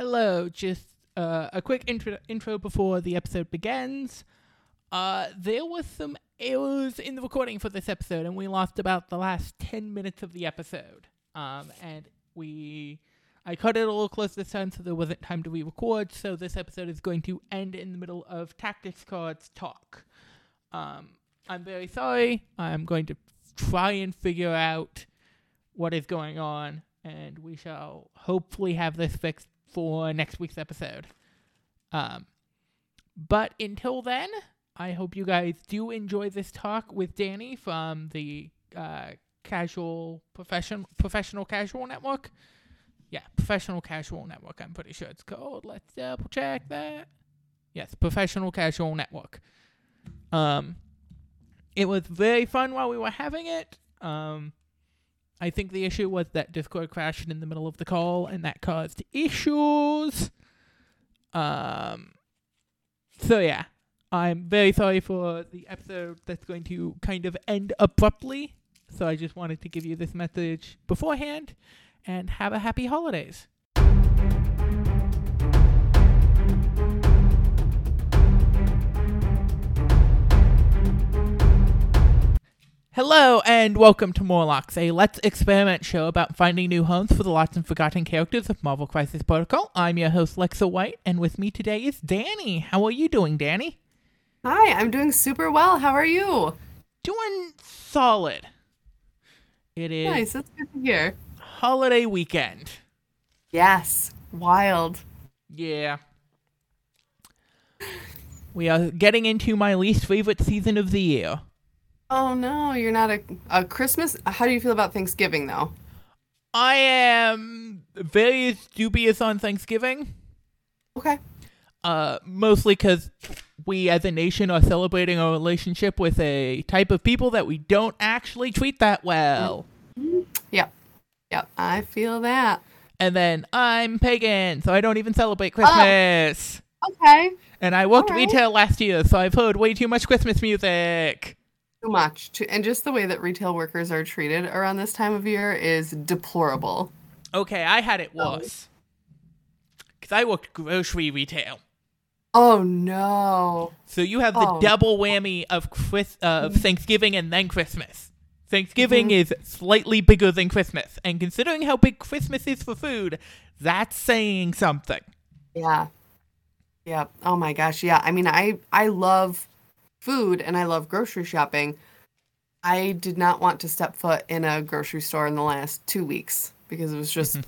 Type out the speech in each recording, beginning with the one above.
Hello, just uh, a quick intro, intro before the episode begins. Uh, there was some errors in the recording for this episode, and we lost about the last 10 minutes of the episode. Um, and we. I cut it a little close this time so there wasn't time to re record, so this episode is going to end in the middle of Tactics Cards talk. Um, I'm very sorry. I'm going to try and figure out what is going on, and we shall hopefully have this fixed for next week's episode. Um, but until then, I hope you guys do enjoy this talk with Danny from the uh, Casual Profession Professional Casual Network. Yeah, Professional Casual Network. I'm pretty sure it's called. Let's double check that. Yes, Professional Casual Network. Um, it was very fun while we were having it. Um, I think the issue was that Discord crashed in the middle of the call, and that caused issues. Um, so yeah, I'm very sorry for the episode that's going to kind of end abruptly. So I just wanted to give you this message beforehand, and have a happy holidays. Hello and welcome to Morlocks, a Let's Experiment show about finding new homes for the lost and forgotten characters of Marvel Crisis Protocol. I'm your host, Lexa White, and with me today is Danny. How are you doing, Danny? Hi, I'm doing super well. How are you? Doing solid. It is Nice, that's good to hear. holiday weekend. Yes, wild. Yeah. We are getting into my least favorite season of the year. Oh no, you're not a, a Christmas. How do you feel about Thanksgiving though? I am very dubious on Thanksgiving. Okay. uh, mostly because we as a nation are celebrating our relationship with a type of people that we don't actually treat that well. Yep. Yep. I feel that. And then I'm pagan, so I don't even celebrate Christmas. Okay. And I worked right. retail last year, so I've heard way too much Christmas music. Too much. Too, and just the way that retail workers are treated around this time of year is deplorable. Okay, I had it worse. Because I worked grocery retail. Oh no. So you have the Oh. double whammy of Chris- uh, of Thanksgiving and then Christmas. Thanksgiving Mm-hmm. is slightly bigger than Christmas, and considering how big Christmas is for food, that's saying something. Yeah. Yeah. Oh my gosh. Yeah. I mean, I I love food and I love grocery shopping. I did not want to step foot in a grocery store in the last two weeks because it was just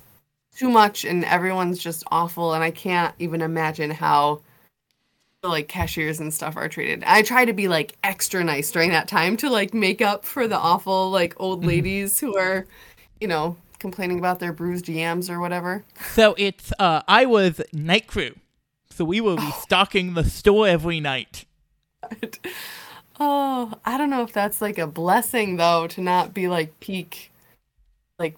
too much and everyone's just awful and I can't even imagine how the like cashiers and stuff are treated. I try to be like extra nice during that time to like make up for the awful like old ladies who are, you know, complaining about their bruised yams or whatever. So it's uh, I was night crew, so we will were restocking the store every night. Oh, I don't know if that's like a blessing though to not be like peak like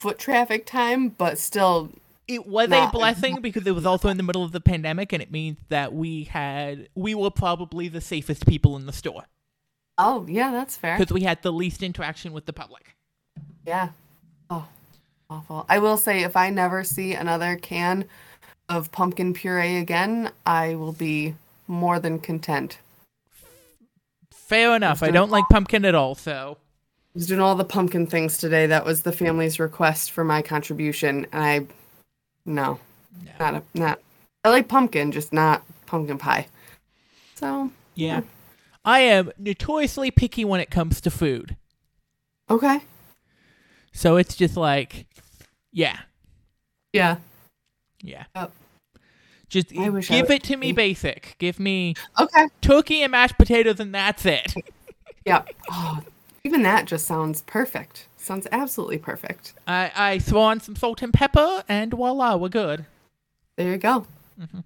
foot traffic time, but still It was Not- a blessing because it was also in the middle of the pandemic, and it means that we had we were probably the safest people in the store Oh, yeah, that's fair. because we had the least interaction with the public. Yeah. Oh, awful. I will say if I never see another can of pumpkin puree again, I will be more than content. Fair enough. I don't like pumpkin at all, so I was doing all the pumpkin things today. That was the family's request for my contribution. And I no. Not a not I like pumpkin, just not pumpkin pie. So yeah. I am notoriously picky when it comes to food. okay. So it's just like, yeah, Yeah. yeah. Yep. Just give it to me basic. Give me Okay. turkey and mashed potatoes, and that's it. Yeah. Oh, even that just sounds perfect. Sounds absolutely perfect. I, I throw on some salt and pepper, and voila, we're good. There you go. Mm-hmm.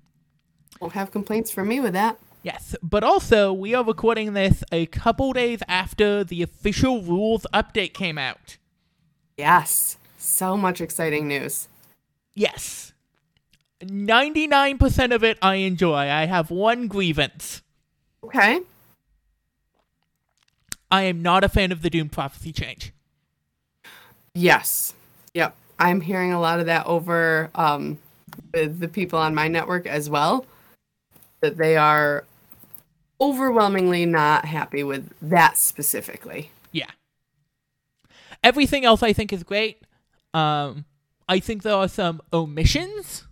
Won't have complaints from me with that. Yes, but also, we are recording this a couple days after the official rules update came out. Yes. So much exciting news. Yes. 99% of it I enjoy. I have one grievance. Okay. I am not a fan of the Doom Prophecy change. Yes. Yep. I'm hearing a lot of that over um with the people on my network as well that they are overwhelmingly not happy with that specifically. Yeah. Everything else I think is great. Um, I think there are some omissions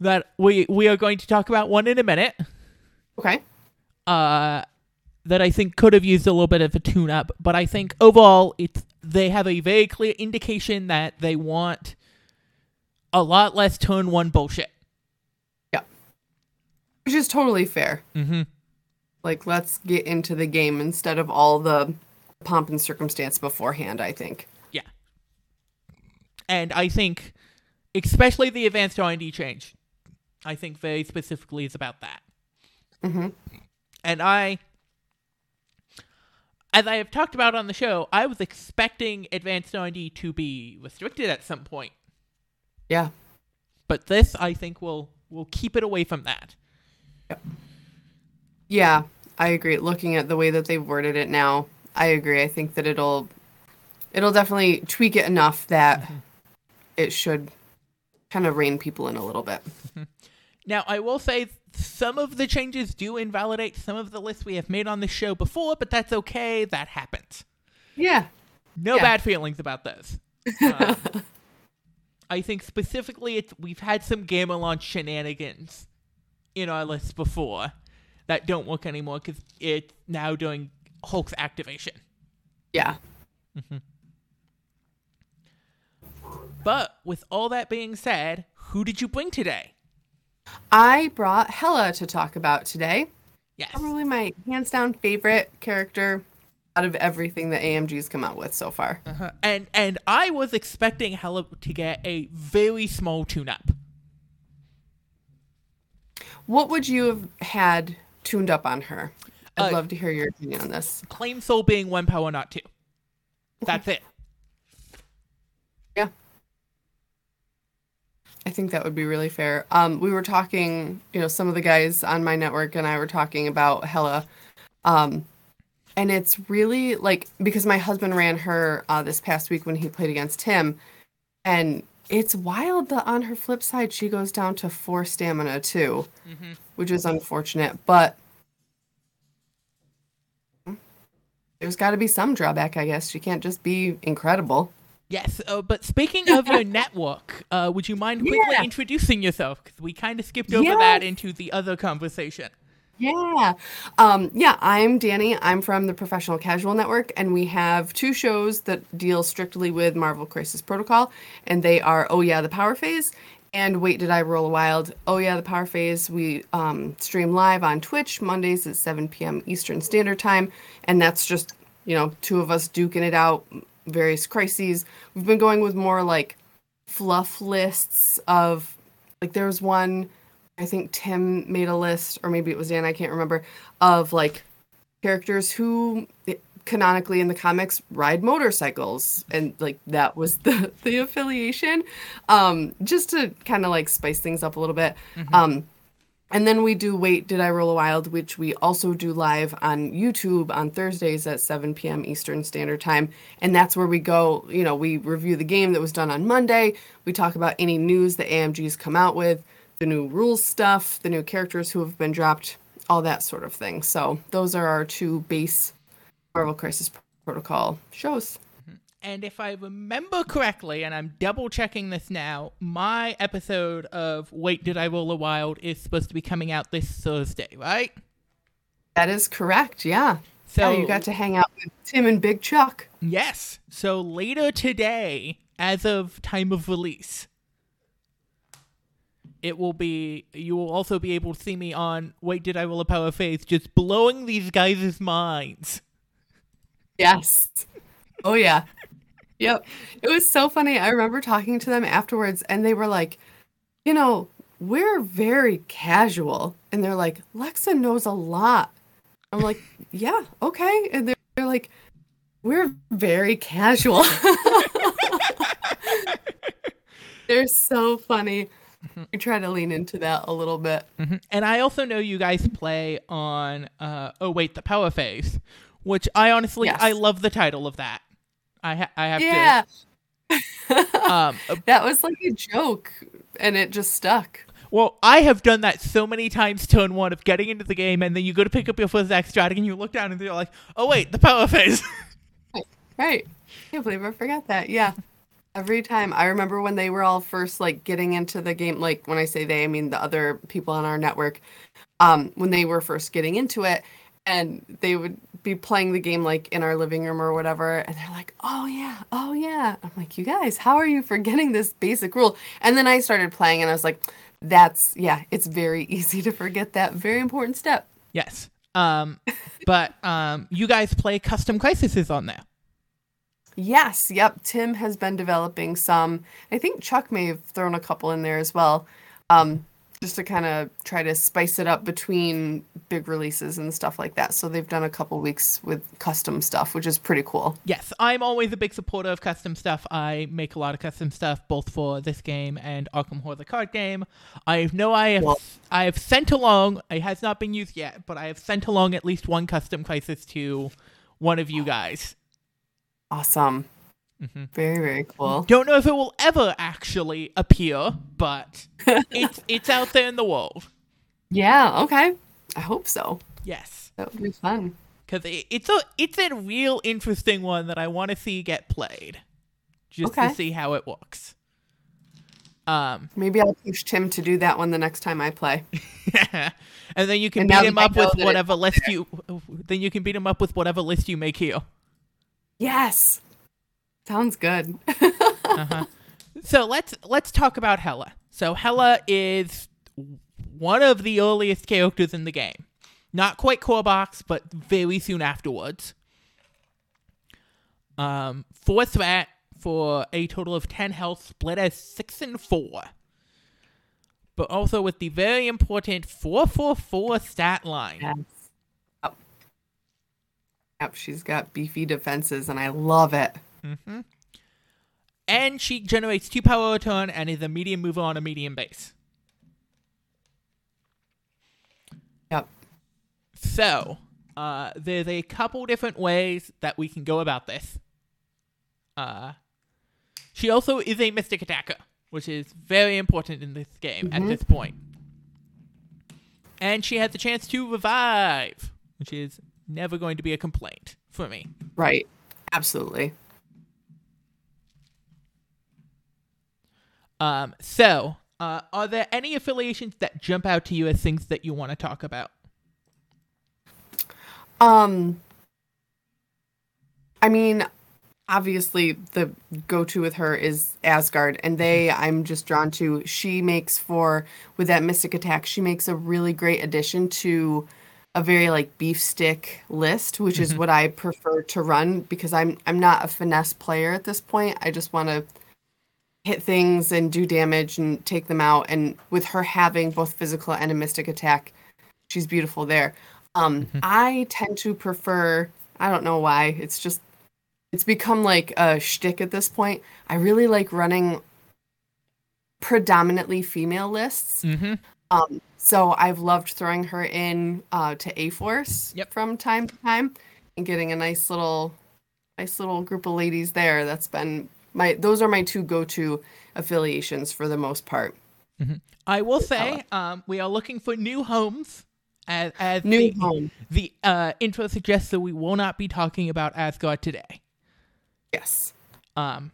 that we we are going to talk about one in a minute. Okay. Uh, that I think could have used a little bit of a tune up, but I think overall it's they have a very clear indication that they want a lot less turn one bullshit. Yeah. Which is totally fair. Mm-hmm. Like let's get into the game instead of all the pomp and circumstance beforehand, I think. Yeah. And I think especially the advanced R&D change I think very specifically is about that. Mm-hmm. And I, as I have talked about on the show, I was expecting advanced R&D to be restricted at some point. Yeah. But this, I think, will will keep it away from that. Yeah, I agree. Looking at the way that they've worded it now, I agree. I think that it'll it'll definitely tweak it enough that mm-hmm. it should kind of rein people in a little bit. Now, I will say some of the changes do invalidate some of the lists we have made on this show before, but that's okay. That happens. Yeah. No yeah. bad feelings about those. Um, I think specifically, it's, we've had some Gamma Launch shenanigans in our list before that don't work anymore because it's now doing Hulk's activation. Yeah. Mm-hmm. But with all that being said, who did you bring today? I brought Hela to talk about today. Yes. Probably my hands down favorite character out of everything that AMG's come out with so far. Uh-huh. And and I was expecting Hela to get a very small tune up. What would you have had tuned up on her? I'd Uh, love to hear your opinion on this. Claim soul being one power, not two. That's it. Yeah. I think that would be really fair. Um, we were talking, you know, some of the guys on my network and I were talking about Hela. Um, and it's really like because my husband ran her uh, this past week when he played against him. And it's wild that on her flip side, she goes down to four stamina too, Mm-hmm. which is unfortunate. But there's got to be some drawback, I guess. She can't just be incredible. Yes, uh, but speaking of your network, uh, would you mind quickly Yeah. introducing yourself? Because we kind of skipped over Yes. that into the other conversation. Yeah. Um, yeah, I'm Danny. I'm from the Professional Casual Network, and we have two shows that deal strictly with Marvel Crisis Protocol, and they are Oh Yeah, the Power Phase and Wait Did I Roll a Wild? Oh Yeah, the Power Phase. We um, stream live on Twitch Mondays at 7 p.m. Eastern Standard Time, and that's just, you know, two of us duking it out, various crises. We've been going with more like fluff lists of, like, there was one. I think Tim made a list, or maybe it was Dan, I can't remember, of like characters who canonically in the comics ride motorcycles. And like that was the, the affiliation. Um, just to kind of like spice things up a little bit. Um, and then we do Wait, Did I Roll a Wild, which we also do live on YouTube on Thursdays at 7 p.m. Eastern Standard Time. And that's where we go, you know, we review the game that was done on Monday. We talk about any news that AMG's come out with, the new rules stuff, the new characters who have been dropped, all that sort of thing. So those are our two base Marvel Crisis Protocol shows. And if I remember correctly, and I'm double checking this now, my episode of Wait Did I Roll a Wild is supposed to be coming out this Thursday, right? That is correct, yeah. So you got to hang out with Tim and Big Chuck. Yes. So later today, as of time of release, it will be. You will also be able to see me on Wait Did I Roll a Power Phase, just blowing these guys' minds. Yes. Oh yeah. Yep. It was so funny. I remember talking to them afterwards and they were like, you know, we're very casual. And they're like, Lexa knows a lot. I'm like, yeah, okay. And they're, they're like, we're very casual. they're so funny. We try to lean into that a little bit. And I also know you guys play on. Uh, oh wait, the Power Phase, which I honestly Yes. I love the title of that. I ha- I have to Yeah. um, that was like a joke, and it just stuck. Well, I have done that so many times, turn one of getting into the game, and then you go to pick up your first dragon, and you look down, and you're like, oh, wait, the power phase. right. I Can't believe I forgot that. Yeah. Every time. I remember when they were all first, like, getting into the game, like, when I say they, I mean the other people on our network, um, when they were first getting into it, and they would be playing the game, like, in our living room or whatever, and they're like, oh, yeah, oh, yeah. I'm like, you guys, how are you forgetting this basic rule? And then I started playing, and I was like, that's yeah it's very easy to forget that very important step. Yes. Um but um you guys play custom crises on there. Yes yep. Tim has been developing some. I think chuck may have thrown a couple in there as well. Um just to kind of try to spice it up between big releases and stuff like that. So they've done a couple weeks with custom stuff, which is pretty cool. Yes, I'm always a big supporter of custom stuff. I make a lot of custom stuff both for this game and Arkham Horror the card game. I know I have well, I have sent along. It has not been used yet, but I have sent along at least one custom crisis to one of you guys. Awesome. Mm-hmm. Very very cool. Don't know if it will ever actually appear, but it's it's out there in the world. Yeah. Okay. I hope so. Yes. That would be fun. Because it, it's a it's a real interesting one that I want to see get played, just okay. to see how it works. Um, Maybe I'll push Tim to do that one the next time I play. and then you can and beat him up with whatever list you. Then you can beat him up with whatever list you make here. Yes. Sounds good. uh-huh. So let's let's talk about Hela. So Hela is one of the earliest characters in the game. Not quite core box, but very soon afterwards. Um, four threat for a total of ten health, split as six and four. But also with the very important four four four stat line. Yes. Yep. yep, she's got beefy defenses, and I love it. Mm-hmm. And she generates two power a turn and is a medium mover on a medium base. Yep. So, uh, there's a couple different ways that we can go about this. Uh, she also is a mystic attacker, which is very important in this game mm-hmm. at this point. And she has the chance to revive, which is never going to be a complaint for me. Right. Absolutely. Um, so, uh, are there any affiliations that jump out to you as things that you want to talk about? Um, I mean, obviously the go-to with her is Asgard, and they I'm just drawn to. She makes for with that Mystic Attack. She makes a really great addition to a very like beef stick list, which mm-hmm. is what I prefer to run because I'm I'm not a finesse player at this point. I just want to hit things and do damage and take them out. And with her having both physical and a mystic attack, she's beautiful there. Um, mm-hmm. I tend to prefer. I don't know why. It's just it's become like a shtick at this point. I really like running predominantly female lists. Mm-hmm. Um, so I've loved throwing her in uh, to A Force yep. from time to time and getting a nice little, nice little group of ladies there. That's been my those are my two go-to affiliations for the most part. Mm-hmm. I will say, um, we are looking for new homes. As, as new the, home. The uh, intro suggests that we will not be talking about Asgard today. Yes. Um.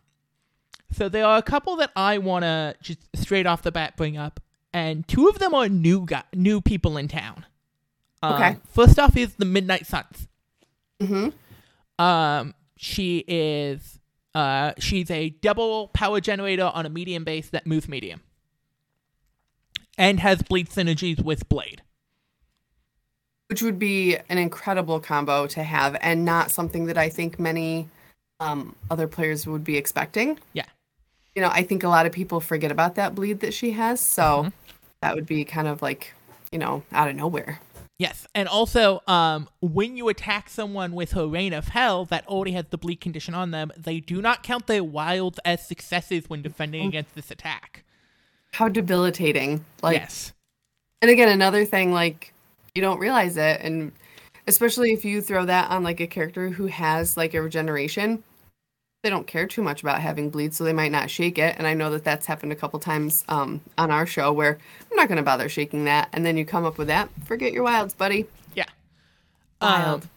So there are a couple that I want to just straight off the bat bring up, and two of them are new guy, new people in town. Um, okay. First off is the Midnight Suns. Mm-hmm. Um. She is uh, she's a double power generator on a medium base that moves medium. And has bleed synergies with Blade. Which would be an incredible combo to have and not something that I think many um, other players would be expecting. Yeah. You know, I think a lot of people forget about that bleed that she has. So mm-hmm. that would be kind of like, you know, out of nowhere. Yes, and also, um, when you attack someone with her Reign of Hell that already has the bleed condition on them, they do not count their wilds as successes when defending mm-hmm. against this attack. How debilitating! Like, yes. And again, another thing, like you don't realize it, and especially if you throw that on like a character who has like a regeneration, they don't care too much about having bleed, so they might not shake it. And I know that that's happened a couple times um, on our show where I'm not going to bother shaking that, and then you come up with that. Forget your wilds, buddy. Yeah. Wild. Um,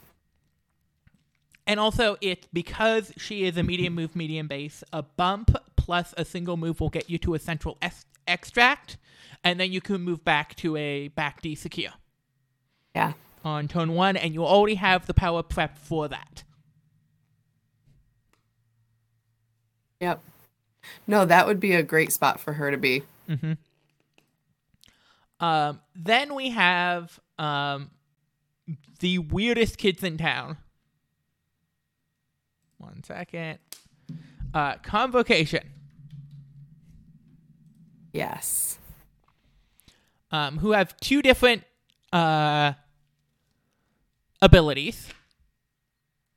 and also, it's because she is a medium move, medium base, a bump plus a single move will get you to a central es- extract, and then you can move back to a back D secure yeah. on turn one, and you already have the power prep for that. Yep. No, that would be a great spot for her to be. Um, then we have um, the weirdest kids in town. One second. Uh, convocation. Yes. um, who have two different uh, abilities,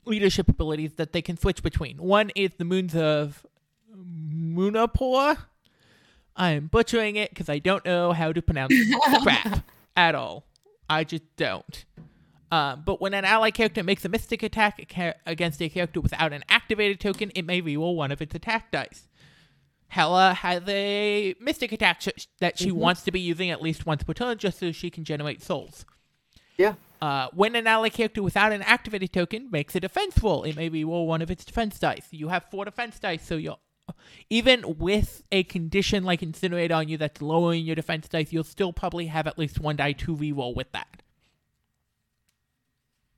leadership abilities that they can switch between. One is the moons of Munapur. I'm butchering it because I don't know how to pronounce crap at all. I just don't. Um, but when an ally character makes a mystic attack against a character without an activated token, it may reroll one of its attack dice. Hela has a mystic attack sh- that she wants to be using at least once per turn just so she can generate souls. Yeah. Uh, when an ally character without an activated token makes a defense roll, it may reroll one of its defense dice. You have four defense dice, so you'll even with a condition like incinerate on you that's lowering your defense dice, you'll still probably have at least one die to reroll with that.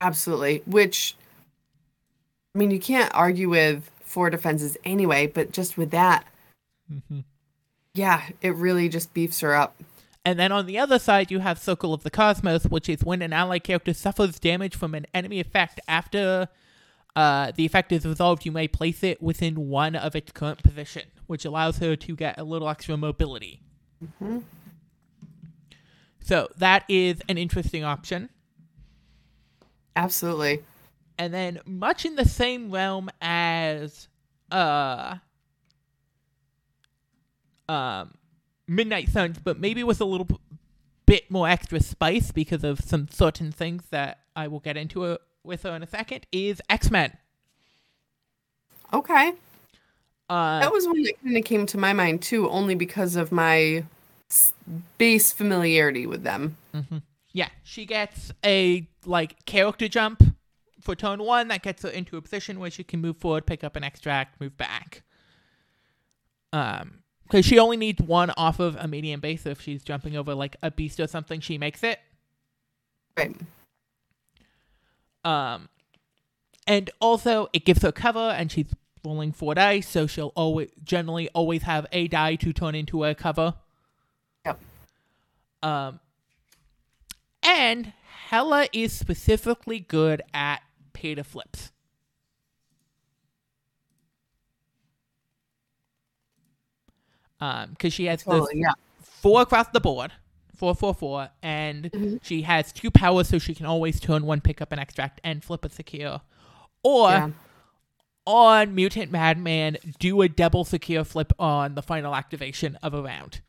Absolutely. Which, I mean, you can't argue with four defenses anyway, but just with that, mm-hmm. yeah, it really just beefs her up. And then on the other side, you have Circle of the Cosmos, which is when an ally character suffers damage from an enemy effect after uh, the effect is resolved, you may place it within one of its current position, which allows her to get a little extra mobility. So that is an interesting option. Absolutely. And then, much in the same realm as uh, um, Midnight Suns, but maybe with a little bit more extra spice because of some certain things that I will get into uh with her in a second, is X Men. Okay. Uh, That was one that kind of came to my mind too, only because of my base familiarity with them. Yeah, she gets a like character jump for turn one that gets her into a position where she can move forward, pick up an extract, move back. Um, because she only needs one off of a medium base. So if she's jumping over like a beast or something, she makes it. Right. Um, and also it gives her cover, and she's rolling four dice, so she'll always generally always have a die to turn into a cover. Yep. Um, and Hela is specifically good at pay to flips. Um, because she has Totally. Yeah. four across the board, four, four, four, and Mhm. she has two powers, so she can always turn one, pick up an extract, and flip a secure. Or Yeah. on Mutant Madman, do a double secure flip on the final activation of a round.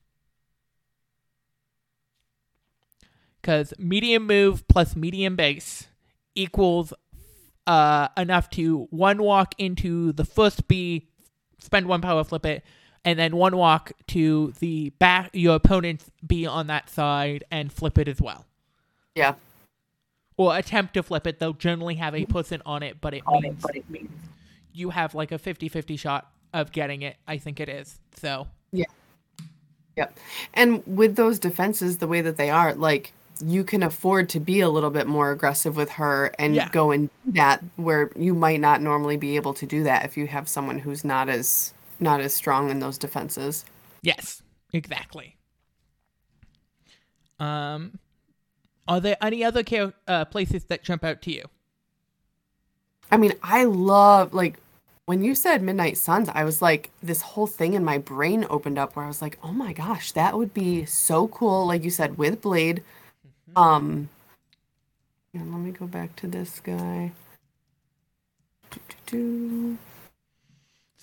Because medium move plus medium base equals uh, enough to one walk into the first B, spend one power, flip it, and then one walk to the back your opponent's be on that side and flip it as well. Yeah. Or attempt to flip it. They'll generally have a mm-hmm. person on it, but it means you have like a 50-50 shot of getting it. I think it is. So yeah, Yep. And with those defenses the way that they are, like you can afford to be a little bit more aggressive with her and Yeah. go and do that where you might not normally be able to do that if you have someone who's not as not as strong in those defenses. yes, exactly. Um, are there any other uh, places that jump out to you? I mean, I love like when you said Midnight Suns, I was like this whole thing in my brain opened up where I was like, "Oh my gosh, that would be so cool." Like you said with Blade. Um and let me go back to this guy.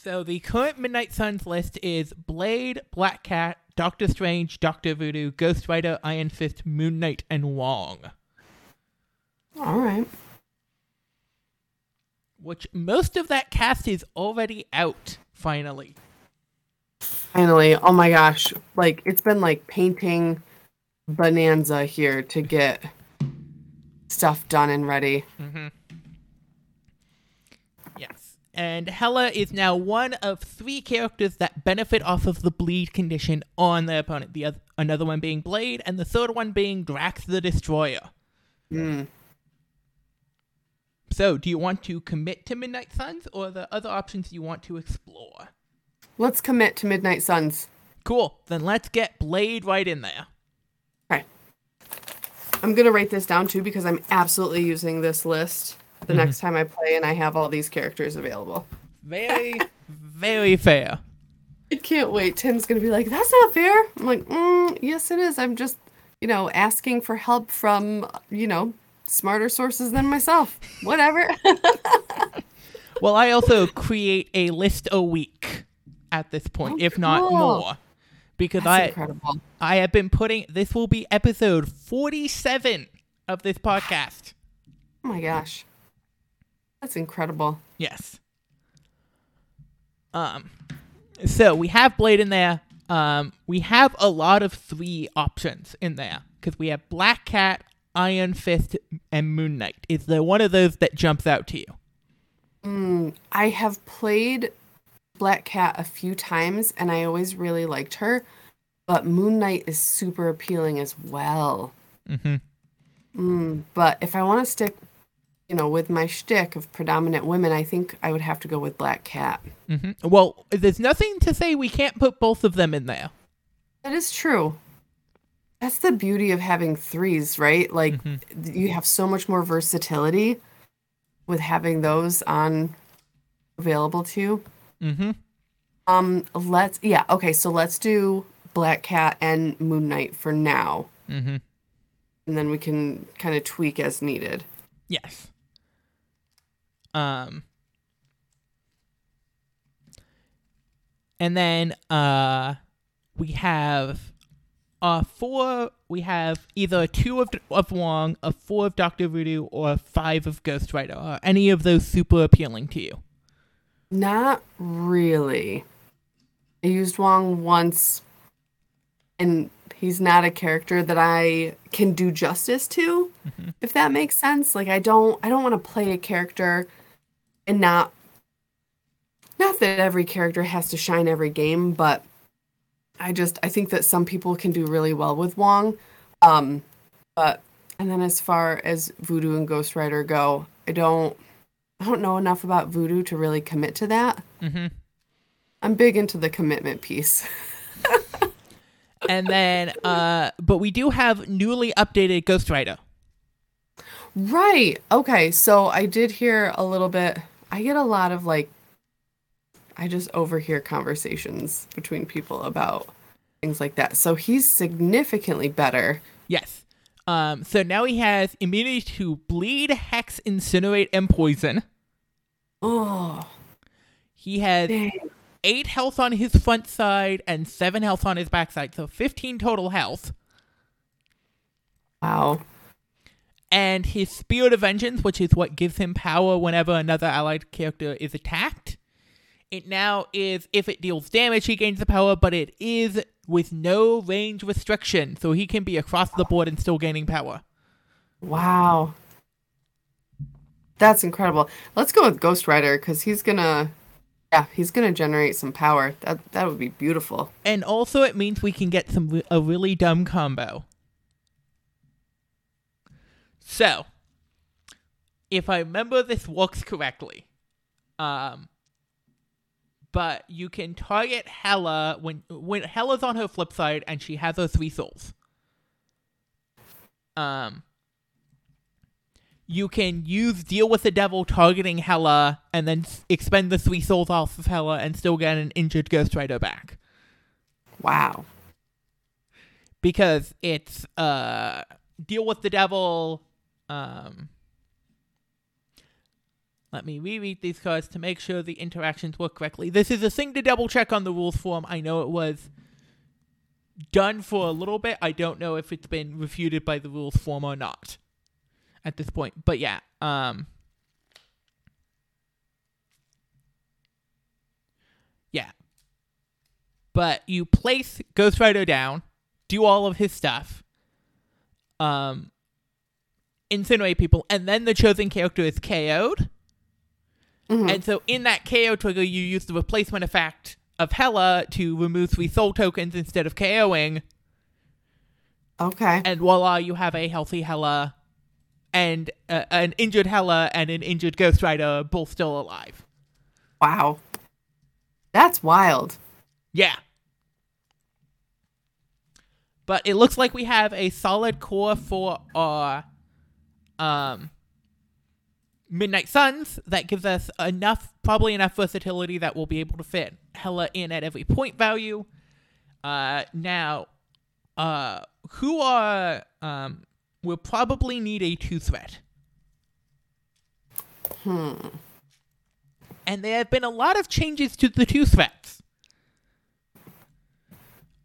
So the current Midnight Suns list is Blade, Black Cat, Doctor Strange, Doctor Voodoo, Ghost Rider, Iron Fist, Moon Knight, and Wong. All right. which most of that cast is already out. Finally, Finally, oh my gosh. Like it's been like painting bonanza here to get stuff done and ready. yes. And Hela is now one of three characters that benefit off of the bleed condition on their opponent. The other, another one being Blade, and the third one being Drax the Destroyer. Mm. So, do you want to commit to Midnight Suns, or are there other options you want to explore? Let's commit to Midnight Suns. Cool. Then let's get Blade right in there. Okay. I'm gonna write this down too because I'm absolutely using this list the next time I play and I have all these characters available. Very, very fair. I can't wait. Tim's gonna be like, "That's not fair." I'm like, mm, "Yes, it is. I'm just, you know, asking for help from, you know, smarter sources than myself. Whatever." Well, I also create a list a week at this point, Oh, if not more. Because That's I incredible. I have been putting this will be episode 47 of this podcast. Oh my gosh, that's incredible. Yes. Um so we have Blade in there. Um we have a lot of three options in there cuz we have Black Cat, Iron Fist and Moon Knight. Is there one of those that jumps out to you? Mm, I have played Black Cat a few times and I always really liked her, but Moon Knight is super appealing as well. Mhm. Mm, but if I want to stick, you know, with my shtick of predominant women, I think I would have to go with Black Cat. Mhm. Well, there's nothing to say we can't put both of them in there. That is true. That's the beauty of having threes, right? Like you have so much more versatility with having those on available to you. Mm-hmm. Um, let's yeah, okay, so let's do Black Cat and Moon Knight for now, Mm-hmm. and then we can kind of tweak as needed. Yes. Um and then uh we have uh four we have either two of of Wong, a four of Doctor Voodoo, or a five of Ghost Rider. Are any of those super appealing to you? Not really. I used Wong once, and he's not a character that I can do justice to, if that makes sense. Like I don't, I don't want to play a character and not. Not that every character has to shine every game, but I just I think that some people can do really well with Wong. Um, but and then as far as Voodoo and Ghost Rider go, I don't I don't know enough about voodoo to really commit to that. Mm-hmm. I'm big into the commitment piece. and then uh but we do have newly updated Ghost Rider. right. Okay. So I did hear a little bit. I get a lot of like, I just overhear conversations between people about things like that. So he's significantly better. Yes. Um, so now he has immunity to bleed, hex, incinerate, and poison. Oh, He has dang. eight health on his front side and seven health on his back side, so 15 total health. wow. And his Spirit of Vengeance, which is what gives him power whenever another allied character is attacked. It now is if it deals damage, he gains the power, but it is with no range restriction, so he can be across the board and still gaining power. Wow. That's incredible. Let's go with Ghost Rider because he's gonna, yeah, he's gonna generate some power. That that would be beautiful. And also, it means we can get some a really dumb combo. So, if I remember this works correctly, um, but you can target Hela when when Hela's on her flip side and she has her three souls. Um, you can use deal with the devil targeting Hela and then expend the three souls off of Hela and still get an injured Ghost Rider back Wow. because it's uh deal with the devil um, let me reread these cards to make sure the interactions work correctly. This is a thing to double check on the rules form. I know it was done for a little bit. I don't know if it's been refuted by the rules form or not at this point. But yeah, um Yeah. But you place Ghost Rider down, do all of his stuff. Um incinerate people, and then the chosen character is KO'd. Mhm. And so in that KO trigger, you use the replacement effect of Hela to remove three soul tokens instead of KOing, Okay. and voila, you have a healthy Hela and uh, an injured Hela and an injured Ghost Rider both still alive. Wow. That's wild. Yeah. But it looks like we have a solid core for our um Midnight Suns that gives us enough probably enough versatility that we'll be able to fit Hela in at every point value. Uh now uh who are um will probably need a two threat. Hmm. and there have been a lot of changes to the two threats.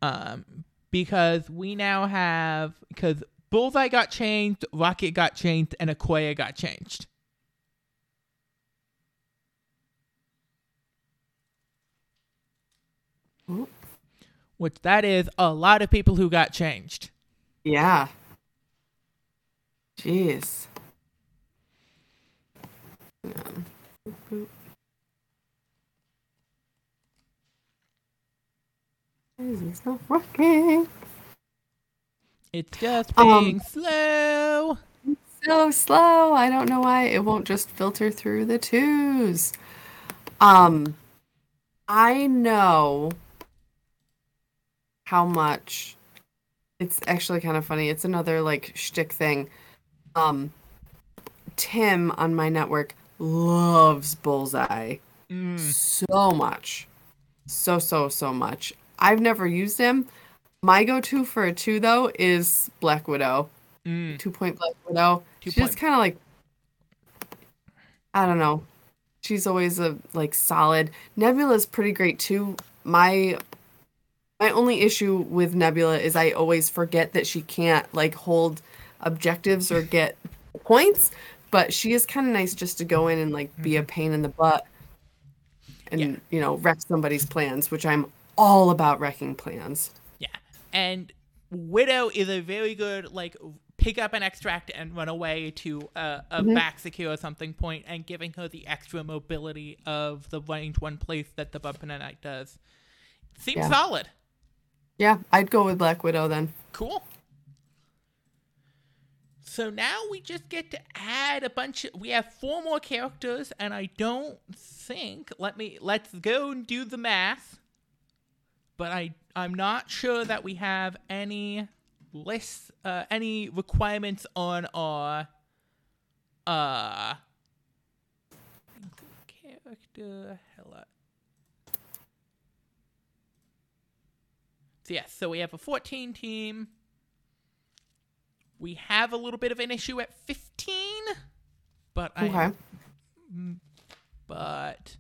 Um, because we now have because Bullseye got changed, Rocket got changed, and Okoye got changed. Ooh. Which that is a lot of people who got changed. Yeah. Jeez. Hang on. Is this not working? It's just Um, being slow. So slow. I don't know why it won't just filter through the twos. Um, I know how much. It's actually kind of funny. It's another like shtick thing. Um, Tim on my network loves Bullseye Mm, so much, so so so much. I've never used him. My go-to for a two though is Black Widow mm. two point Black Widow. Two She's point- kind of like I don't know. She's always a like solid. Nebula's pretty great too. My my only issue with Nebula is I always forget that she can't like hold objectives or get points, but she is kind of nice just to go in and like be a pain in the butt and Mm-hmm. Yeah. you know wreck somebody's plans, which I'm all about wrecking plans. And Widow is a very good, like, pick up an extract and run away to a, a Mhm. back secure or something point and giving her the extra mobility of the range one place that the bump in the night does. Seems Yeah. solid. Yeah, I'd go with Black Widow then. Cool. So now we just get to add a bunch of, we have four more characters and I don't think let me let's go and do the math. But I I'm not sure that we have any lists uh any requirements on our uh character Hela So yes, so we have a 14 team. We have a little bit of an issue at 15, but I Okay. Mm, but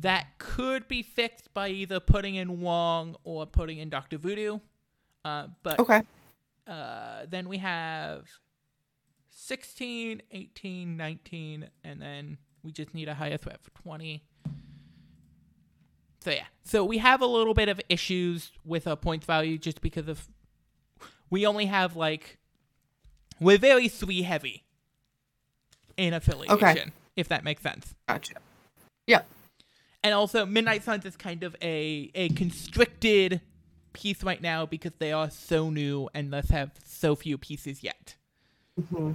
that could be fixed by either putting in Wong or putting in Doctor Voodoo. Uh, but Okay. uh, then we have 16, 18, 19, and then we just need a higher threat for 20. So yeah, so we have a little bit of issues with our points value just because of we only have like we're very three heavy in affiliation, if that makes sense. Gotcha. Yep. And also, Midnight Suns is kind of a a constricted piece right now because they are so new and thus have so few pieces yet. hmm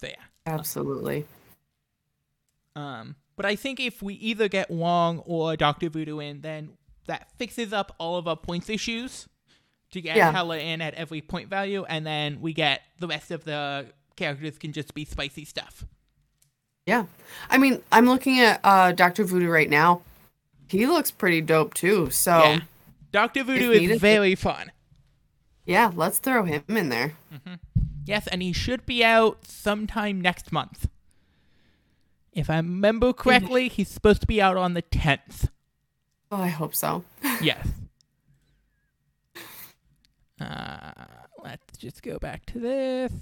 So yeah. Absolutely. Um, but I think if we either get Wong or Doctor Voodoo in, then that fixes up all of our points issues to get Yeah. Hela in at every point value, and then we get the rest of the characters can just be spicy stuff. Yeah. I mean, I'm looking at uh, Dr. Voodoo right now. He looks pretty dope too. So, yeah. Doctor Voodoo needed- is very fun. Yeah, let's throw him in there. Yes, and he should be out sometime next month. If I remember correctly, he's supposed to be out on the 10th. Oh, I hope so. Yes. Uh, let's just go back to this.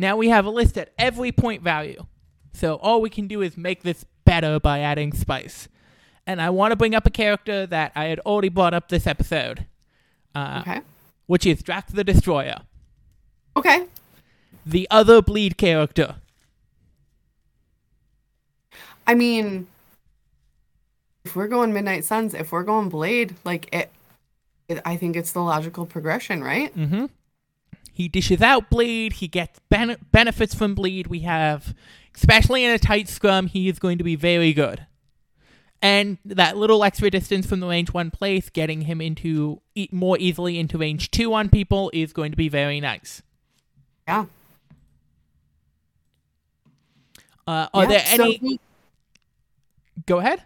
Now we have a list at every point value. So all we can do is make this better by adding spice. And I want to bring up a character that I had already brought up this episode, uh, Okay. which is Drax the Destroyer, Okay. the other bleed character. I mean, if we're going Midnight Suns, if we're going Blade, like it, it I think it's the logical progression, right? Mm-hmm. He dishes out bleed. He gets ben- benefits from bleed. We have, especially in a tight scrum, he is going to be very good. And that little extra distance from the range one place, getting him into e- more easily into range two on people, is going to be very nice. Yeah. Uh, are Yeah, there so any? Go ahead.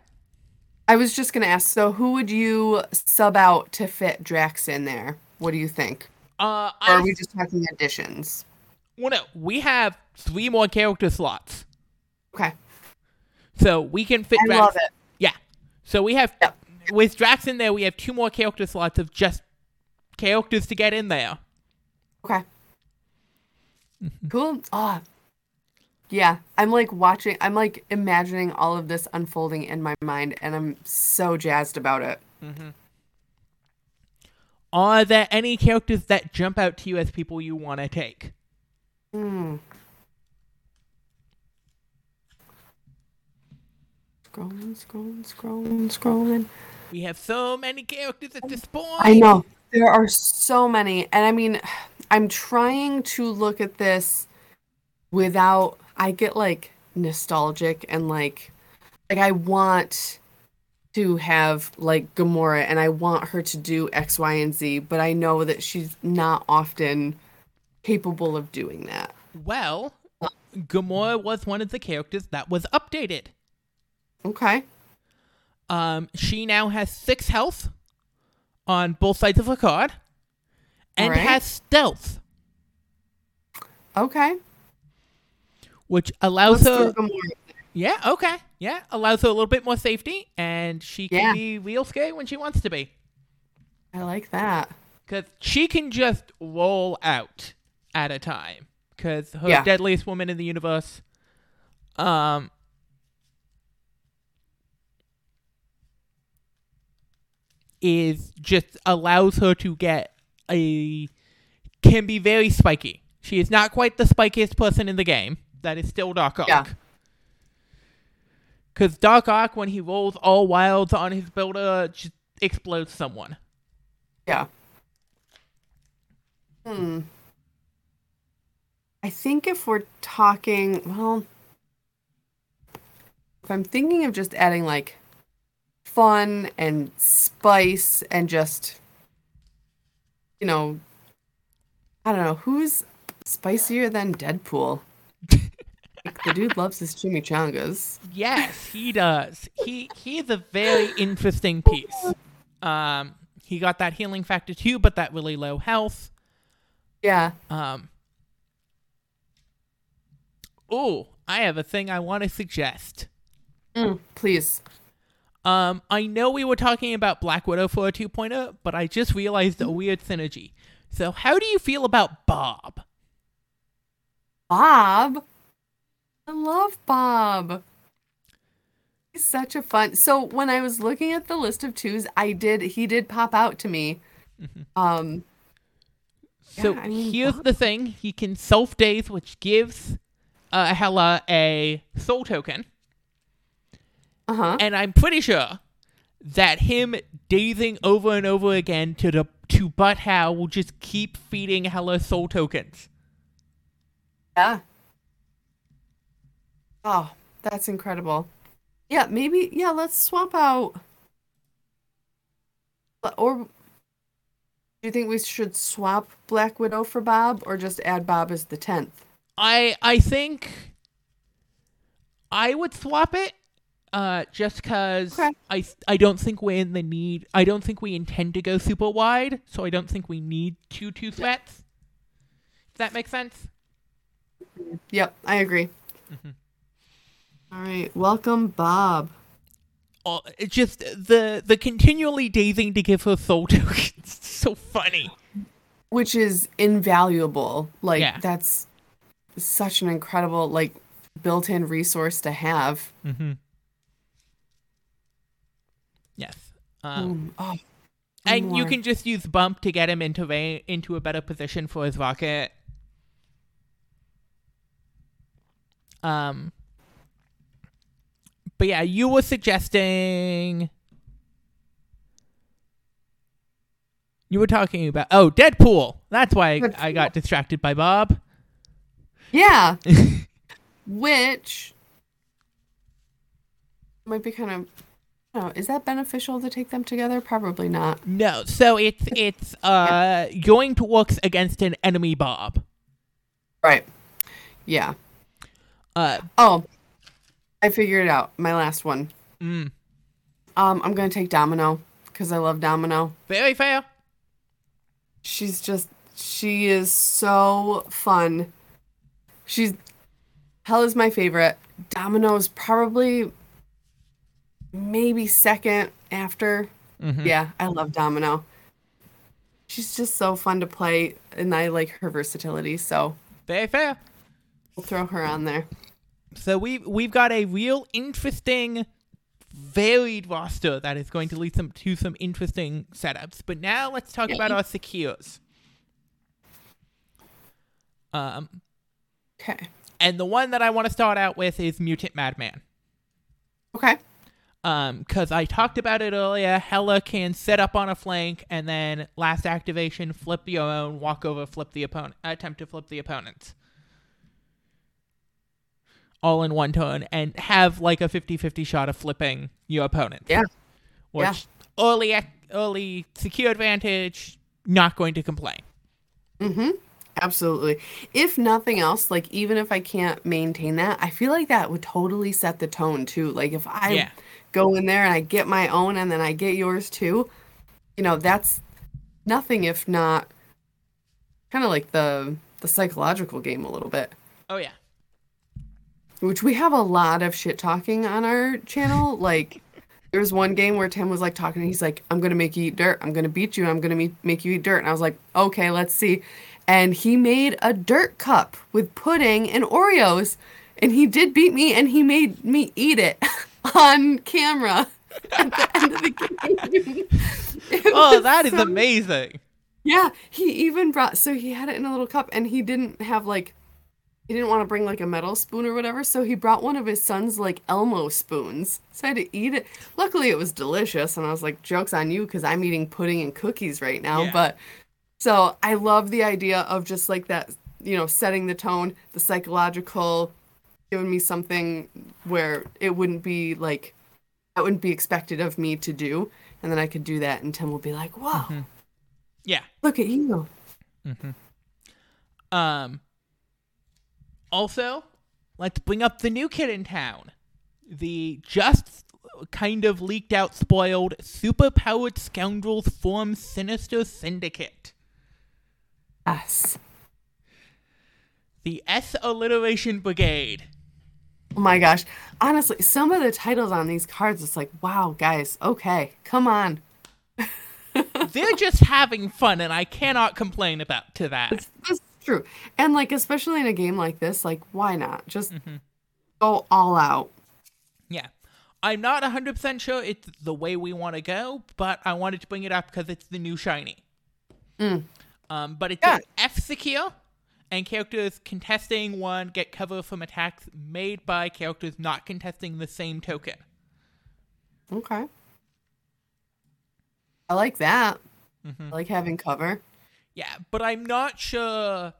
I was just gonna ask. So, who would you sub out to fit Drax in there? What do you think? Uh, Or are I, we just talking additions? well, no, we have three more character slots, Okay, so we can fit. I Drax- love it. Yeah. So we have Yep. with Drax in there, we have two more character slots of just characters to get in there. Okay. Cool. Ah. Yeah, I'm like watching. I'm like imagining all of this unfolding in my mind, and I'm so jazzed about it. Are there any characters that jump out to you as people you want to take? Hmm. Scrolling, scrolling, scrolling, scrolling. We have so many characters at this point. I know there are so many, and I mean, I'm trying to look at this without. I get like nostalgic and like, like I want to have like Gamora, and I want her to do X, Y, and Z, but I know that she's not often capable of doing that. Well, Gamora was one of the characters that was updated. Okay. Um, she now has six health on both sides of her card, and Alright. has stealth, Okay. which allows Let's her. Yeah, okay, yeah, allows her a little bit more safety, and she can Yeah. be real scary when she wants to be. I like that. Because she can just roll out at a time. Because her Yeah. deadliest woman in the universe, um, is just allows her to get a can be very spiky. She is not quite the spikiest person in the game. That is still Dark Ark. Yeah. Because Dark Ark, when he rolls all wilds on his builder, just explodes someone. Yeah. Hmm. I think if we're talking, well, if I'm thinking of just adding like fun and spice and just, you know, I don't know, who's spicier than Deadpool? The dude loves his chimichangas. Yes, he does. He he is a very interesting piece. Um, he got that healing factor too, but that really low health. Yeah. Um. Oh, I have a thing I want to suggest. Mm, please. Um, I know we were talking about Black Widow for a 2.0, but I just realized a weird synergy. So, how do you feel about Bob? Bob. I love Bob. He's such a fun. So when I was looking at the list of twos, I did he did pop out to me. Um So Yeah, I mean, here's Bob- the thing: he can self daze, which gives uh, Hela a soul token. uh-huh. and I'm pretty sure that him dazing over and over again to the to Butt How will just keep feeding Hela soul tokens. Yeah. Oh, that's incredible. Yeah, maybe yeah, let's swap out or do you think we should swap Black Widow for Bob or just add Bob as the 10th? I I think I would swap it. Uh, just cause Okay. I I don't think we're in the need. I don't think we intend to go super wide, so I don't think we need two two threats. If that makes sense. Yep, I agree. All right, welcome Bob. Oh, it just the the continually dazing to give her soul tokens. so funny. which is invaluable. Like Yeah. that's such an incredible like built-in resource to have. Mm-hmm. Yes. Um, oh, and you can just use bump to get him into va- into a better position for his rocket. Um. But yeah, you were suggesting. You were talking about oh Deadpool. That's why I, I got distracted by Bob. Yeah. Which might be kind of I is that beneficial to take them together? Probably not. No, so it's it's uh going to work against an enemy Bob. Right. Yeah. Uh, Oh, I figured it out. My last one. mm, Um, I'm gonna take Domino because I love Domino. very fair. She's just she is so fun. She's Hell is my favorite. Domino's probably maybe second after. Mhm. Yeah, I love Domino. She's just so fun to play and I like her versatility, so Very fair. we'll throw her on there. So we we've got a real interesting, varied roster that is going to lead some to some interesting setups. But now let's talk about our secures. Um, Okay. and the one that I want to start out with is Mutant Madman. Okay. Um, because I talked about it earlier, Hela can set up on a flank and then last activation, flip your own, walk over, flip the opponent, attempt to flip the opponent's. All in one turn and have like a 50 50 shot of flipping your opponent. Yeah. Which Yeah. early, early secure advantage, not going to complain. Mm-hmm. Absolutely. If nothing else, like even if I can't maintain that, I feel like that would totally set the tone too. Like if I Yeah. go in there and I get my own and then I get yours too, you know, that's nothing if not kind of like the the psychological game a little bit. Oh, yeah. Which we have a lot of shit talking on our channel. Like there was one game where Tim was like talking and he's like, I'm gonna make you eat dirt. I'm gonna beat you. I'm gonna me- make you eat dirt. And I was like, okay, let's see. And he made a dirt cup with pudding and Oreos. And he did beat me and he made me eat it on camera at the end of the game. Oh, that is so amazing. yeah, he even brought so he had it in a little cup and he didn't have like he didn't want to bring like a metal spoon or whatever, so he brought one of his son's like Elmo spoons. So I had to eat it. Luckily it was delicious and I was like, jokes on you because I'm eating pudding and cookies right now. Yeah. But so I love the idea of just like that, you know, setting the tone, the psychological, giving me something where it wouldn't be like that wouldn't be expected of me to do. And then I could do that and Tim will be like, Whoa, Yeah. look at you. Um. Also, let's bring up the new kid in town. The just kind of leaked out, spoiled, superpowered scoundrels form Sinister Syndicate. Us. The S Alliteration Brigade. Oh my gosh. Honestly, some of the titles on these cards, it's like, wow, guys, okay, come on. They're just having fun, and I cannot complain about to that. It's, it's true. And like, especially in a game like this, like, why not? Just Mm-hmm. go all out. Yeah. I'm not 100% sure it's the way we want to go, but I wanted to bring it up because it's the new shiny. Mm. Um, but it's Yeah. an F secure, and characters contesting one get cover from attacks made by characters not contesting the same token. Okay. I like that. Mm-hmm. I like having cover. Yeah, but I'm not sure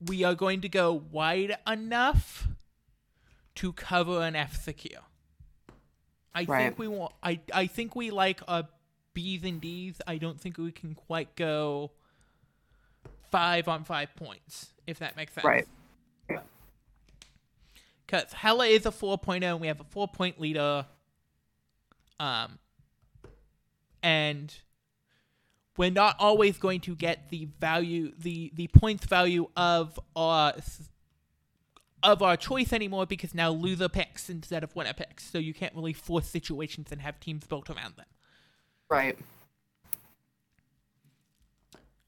we are going to go wide enough to cover an F secure. I Right. think we want. I I think we like our B's and D's. I don't think we can quite go five on five points, if that makes sense. Right. Because Hela is a 4.0, and we have a four point leader. Um, and we're not always going to get the value, the the points value of our of our choice anymore because now loser picks instead of winner picks. So you can't really force situations and have teams built around them. Right.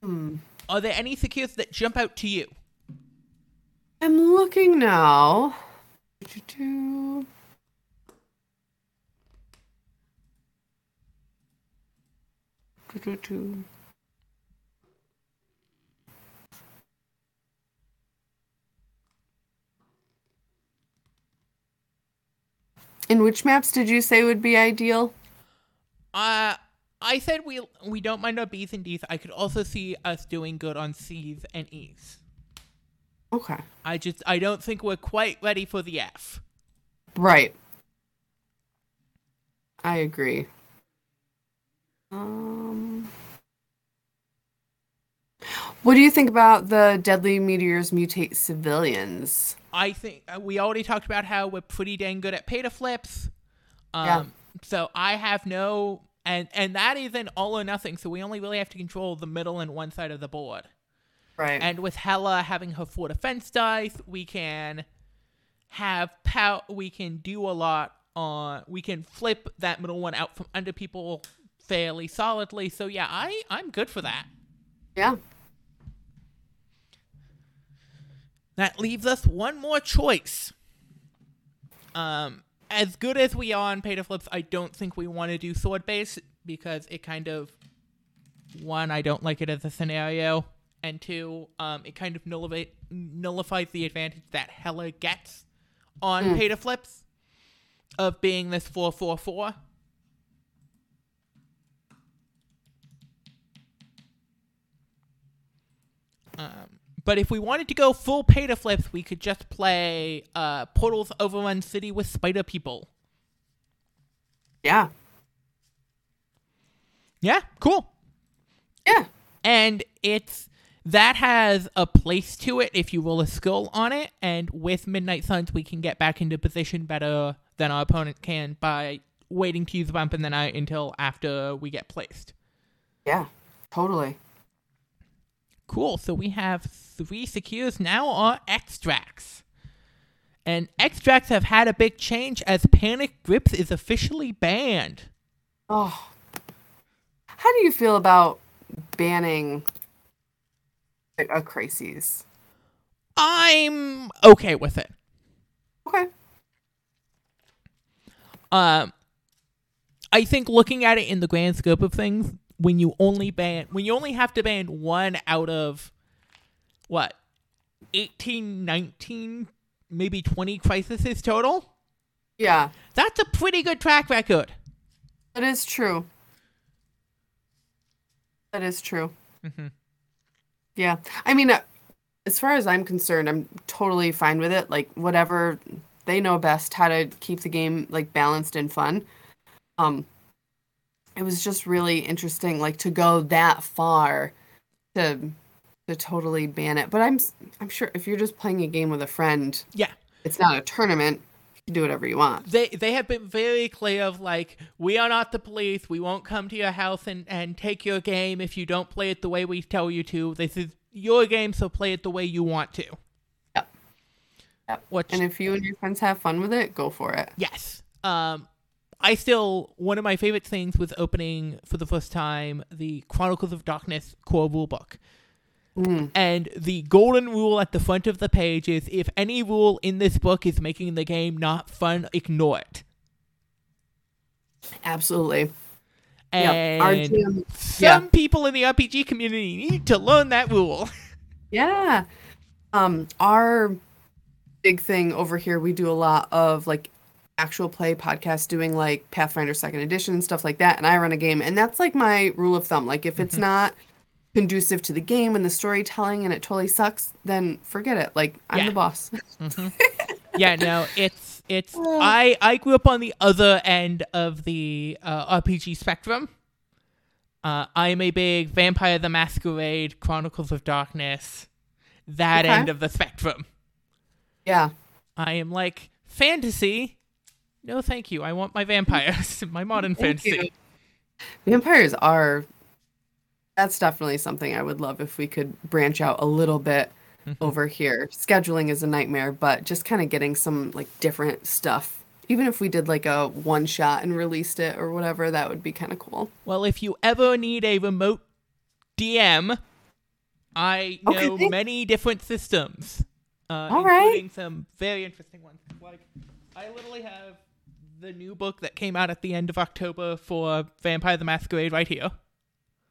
Hmm. Are there any secures that jump out to you? I'm looking now. Do-do-do. Do-do-do. And which maps did you say would be ideal? Uh, I said we we don't mind our B's and D's. I could also see us doing good on C's and E's. Okay. I just I don't think we're quite ready for the F. Right. I agree. Um, what do you think about the deadly meteors mutate civilians? I think uh, we already talked about how we're pretty dang good at peta flips. Um, Yeah. So I have no, and and that is an all or nothing. So we only really have to control the middle and one side of the board. Right. And with Hela having her four defense dice, we can have pow. We can do a lot on. We can flip that middle one out from under people fairly solidly. So yeah, I I'm good for that. yeah. That leaves us one more choice. Um, as good as we are on pay to flips, I don't think we want to do sword base because it kind of one, I don't like it as a scenario, and two, um, it kind of nullify, nullifies the advantage that Hela gets on Mm. pay to flips of being this four four four. Um, but if we wanted to go full pay to flips, we could just play uh, Portals Overrun City with Spider People. Yeah. Yeah, cool. Yeah. And it's that has a place to it if you roll a skull on it, and with Midnight Suns, we can get back into position better than our opponent can by waiting to use bump in the night until after we get placed. Yeah. Totally. Cool. So we have three secures now are extracts. And extracts have had a big change as Panic Grips is officially banned. Oh. How do you feel about banning a, a crises? I'm okay with it. Okay. Um, I think looking at it in the grand scope of things, when you only ban, when you only have to ban one out of what, 18, 19, maybe 20 crises total, Yeah. that's a pretty good track record. That is true. That is true. Mhm. Yeah. I mean, uh, as far as I'm concerned, I'm totally fine with it. Like whatever they know best how to keep the game like balanced and fun. Um it was just really interesting like to go that far to to totally ban it. But I'm I'm sure if you're just playing a game with a friend, Yeah. it's not a tournament, you can do whatever you want. They they have been very clear of like we are not the police. We won't come to your house and and take your game if you don't play it the way we tell you to. This is your game, so play it the way you want to. Yep. Yep. Which And if you and your friends have fun with it, go for it. yes, um, I still one of my favorite things was opening for the first time the Chronicles of Darkness core rulebook. Mm. And the golden rule at the front of the page is if any rule in this book is making the game not fun, ignore it. Absolutely. And yeah. Some Yeah. people in the RPG community need to learn that rule. Yeah. Um, our big thing over here, we do a lot of like actual play podcasts doing like Pathfinder second edition and stuff like that. And I run a game and that's like my rule of thumb. Like if it's not conducive to the game and the storytelling and it totally sucks, then forget it. Like I'm Yeah. the boss. yeah, no, it's it's I I grew up on the other end of the uh, RPG spectrum. Uh, I am a big Vampire the Masquerade, Chronicles of Darkness, that Okay. end of the spectrum. yeah. I am like fantasy. No, thank you. I want my vampires, my modern Thank fantasy. you. Vampires are that's definitely something I would love if we could branch out a little bit over here. Scheduling is a nightmare, but just kind of getting some like different stuff. Even if we did like a one shot and released it or whatever, that would be kind of cool. Well, if you ever need a remote DM, I know thank- many different systems. uh, All right. including some very interesting ones. Like, I literally have the new book that came out at the end of October for Vampire the Masquerade right here.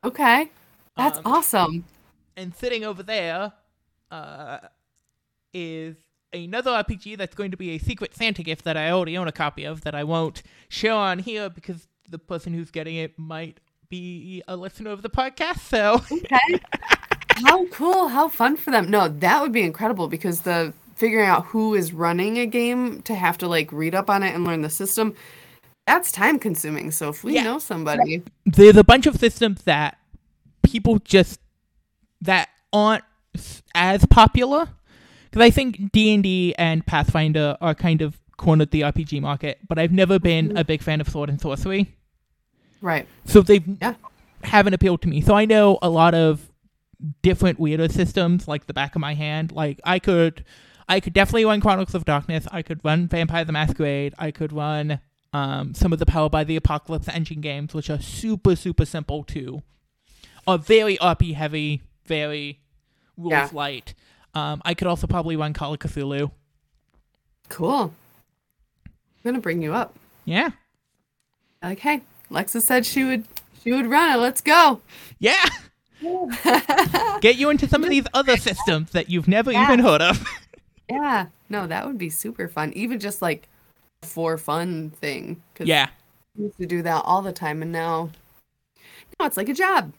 Okay. That's Um, awesome. And sitting over there uh, is another RPG that's going to be a Secret Santa gift that I already own a copy of that I won't show on here because the person who's getting it might be a listener of the podcast. So, Okay. how cool. How fun for them. No, that would be incredible because the figuring out who is running a game to have to like read up on it and learn the system, that's time consuming. So if we Yeah. know somebody, there's a bunch of systems that people just that aren't as popular because I think D and D and Pathfinder are kind of cornered the RPG market, but I've never been mm-hmm. a big fan of Sword and Sorcery, right. so they Yeah. haven't appealed to me. So I know a lot of different weirder systems like the back of my hand. Like I could, I could definitely run Chronicles of Darkness. I could run Vampire the Masquerade. I could run um, some of the Powered by the Apocalypse engine games, which are super super simple too, are very RP heavy, very rules Yeah. light. Um, I could also probably run Call of Cthulhu. Cool. I'm gonna bring you up. Yeah, Like, hey, Lexa said she would she would run it. Let's go. yeah. Get you into some of these other systems that you've never Yeah. even heard of. Yeah. No, that would be super fun. Even just like for fun thing. 'cause yeah. I used to do that all the time, and now, now it's like a job.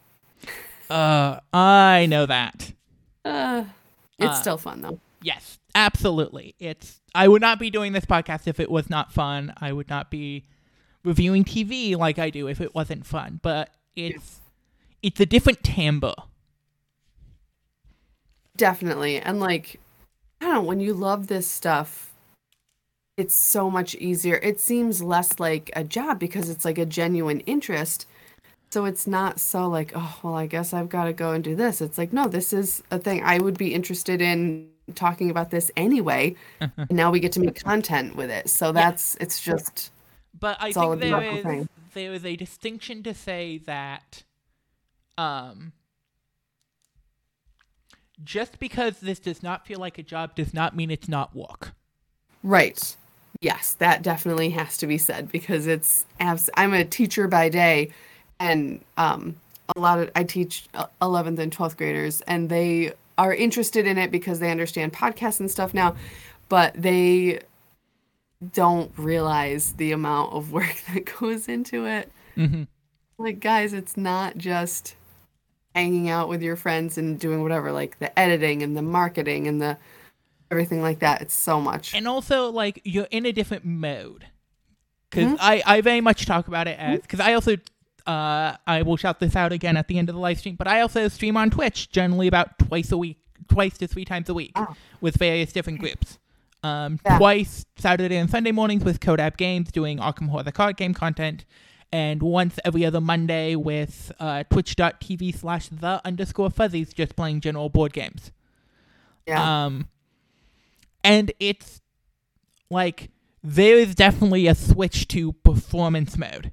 Uh, I know that. Uh, it's Uh, still fun though. Yes, absolutely. It's I would not be doing this podcast if it was not fun. I would not be reviewing TV like I do if it wasn't fun. But it's it's a different timbre. Definitely. And like, I don't know, when you love this stuff, it's so much easier. It seems less like a job because it's like a genuine interest. So it's not so like, oh, well, I guess I've got to go and do this. It's like, no, this is a thing I would be interested in talking about this anyway. and now we get to make content with it. So that's, it's just, But I think there is thing. there is a distinction to say that um just because this does not feel like a job does not mean it's not work. Right. Yes, that definitely has to be said because it's abs- I'm a teacher by day and um a lot of I teach uh, 11th and 12th graders and they are interested in it because they understand podcasts and stuff now, but they don't realize the amount of work that goes into it. Mm-hmm. Like guys, it's not just hanging out with your friends and doing whatever like the editing and the marketing and the everything like that. It's so much. and also like you're in a different mode because I, I very much talk about it as because I also uh I will shout this out again at the end of the live stream but I also stream on Twitch generally about twice a week twice to three times a week Oh. with various different groups um Yeah. twice Saturday and Sunday mornings with Codap Games doing Arkham Horror the card game content and once every other Monday with uh, twitch.tv slash the underscore fuzzies just playing general board games yeah. um, and it's like there is definitely a switch to performance mode.